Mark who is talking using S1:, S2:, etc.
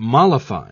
S1: mollify.